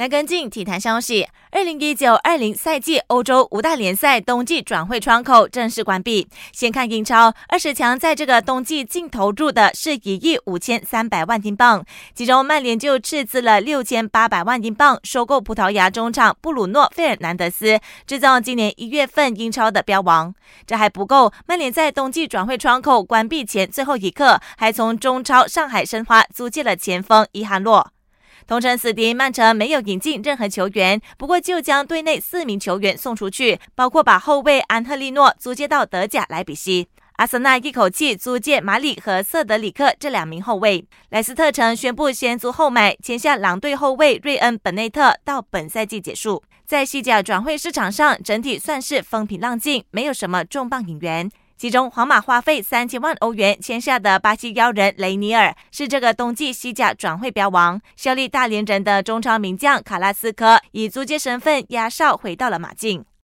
来跟进体坛消息，二零一九二零赛季欧洲五大联赛冬季转会窗口正式关闭。先看英超，二十强在这个冬季净投入的是一亿五千三百万英镑，其中曼联就斥资了六千八百万英镑收购葡萄牙中场布鲁诺费尔南德斯，制造今年一月份英超的标王。这还不够，曼联在冬季转会窗口关闭前最后一刻，还从中超上海申花租借了前锋伊哈洛。同城死敌曼城没有引进任何球员，不过就将队内四名球员送出去，包括把后卫安赫利诺租借到德甲莱比锡。阿森纳一口气租借马里和瑟德里克这两名后卫。莱斯特城宣布先租后买，签下狼队后卫瑞恩本内特到本赛季结束。在西甲转会市场上，整体算是风平浪静，没有什么重磅引援。其中，皇马花费三千万欧元签下的巴西妖人雷尼尔是这个冬季西甲转会标王。效力大连人的中超名将卡拉斯科以租借身份压哨回到了马竞。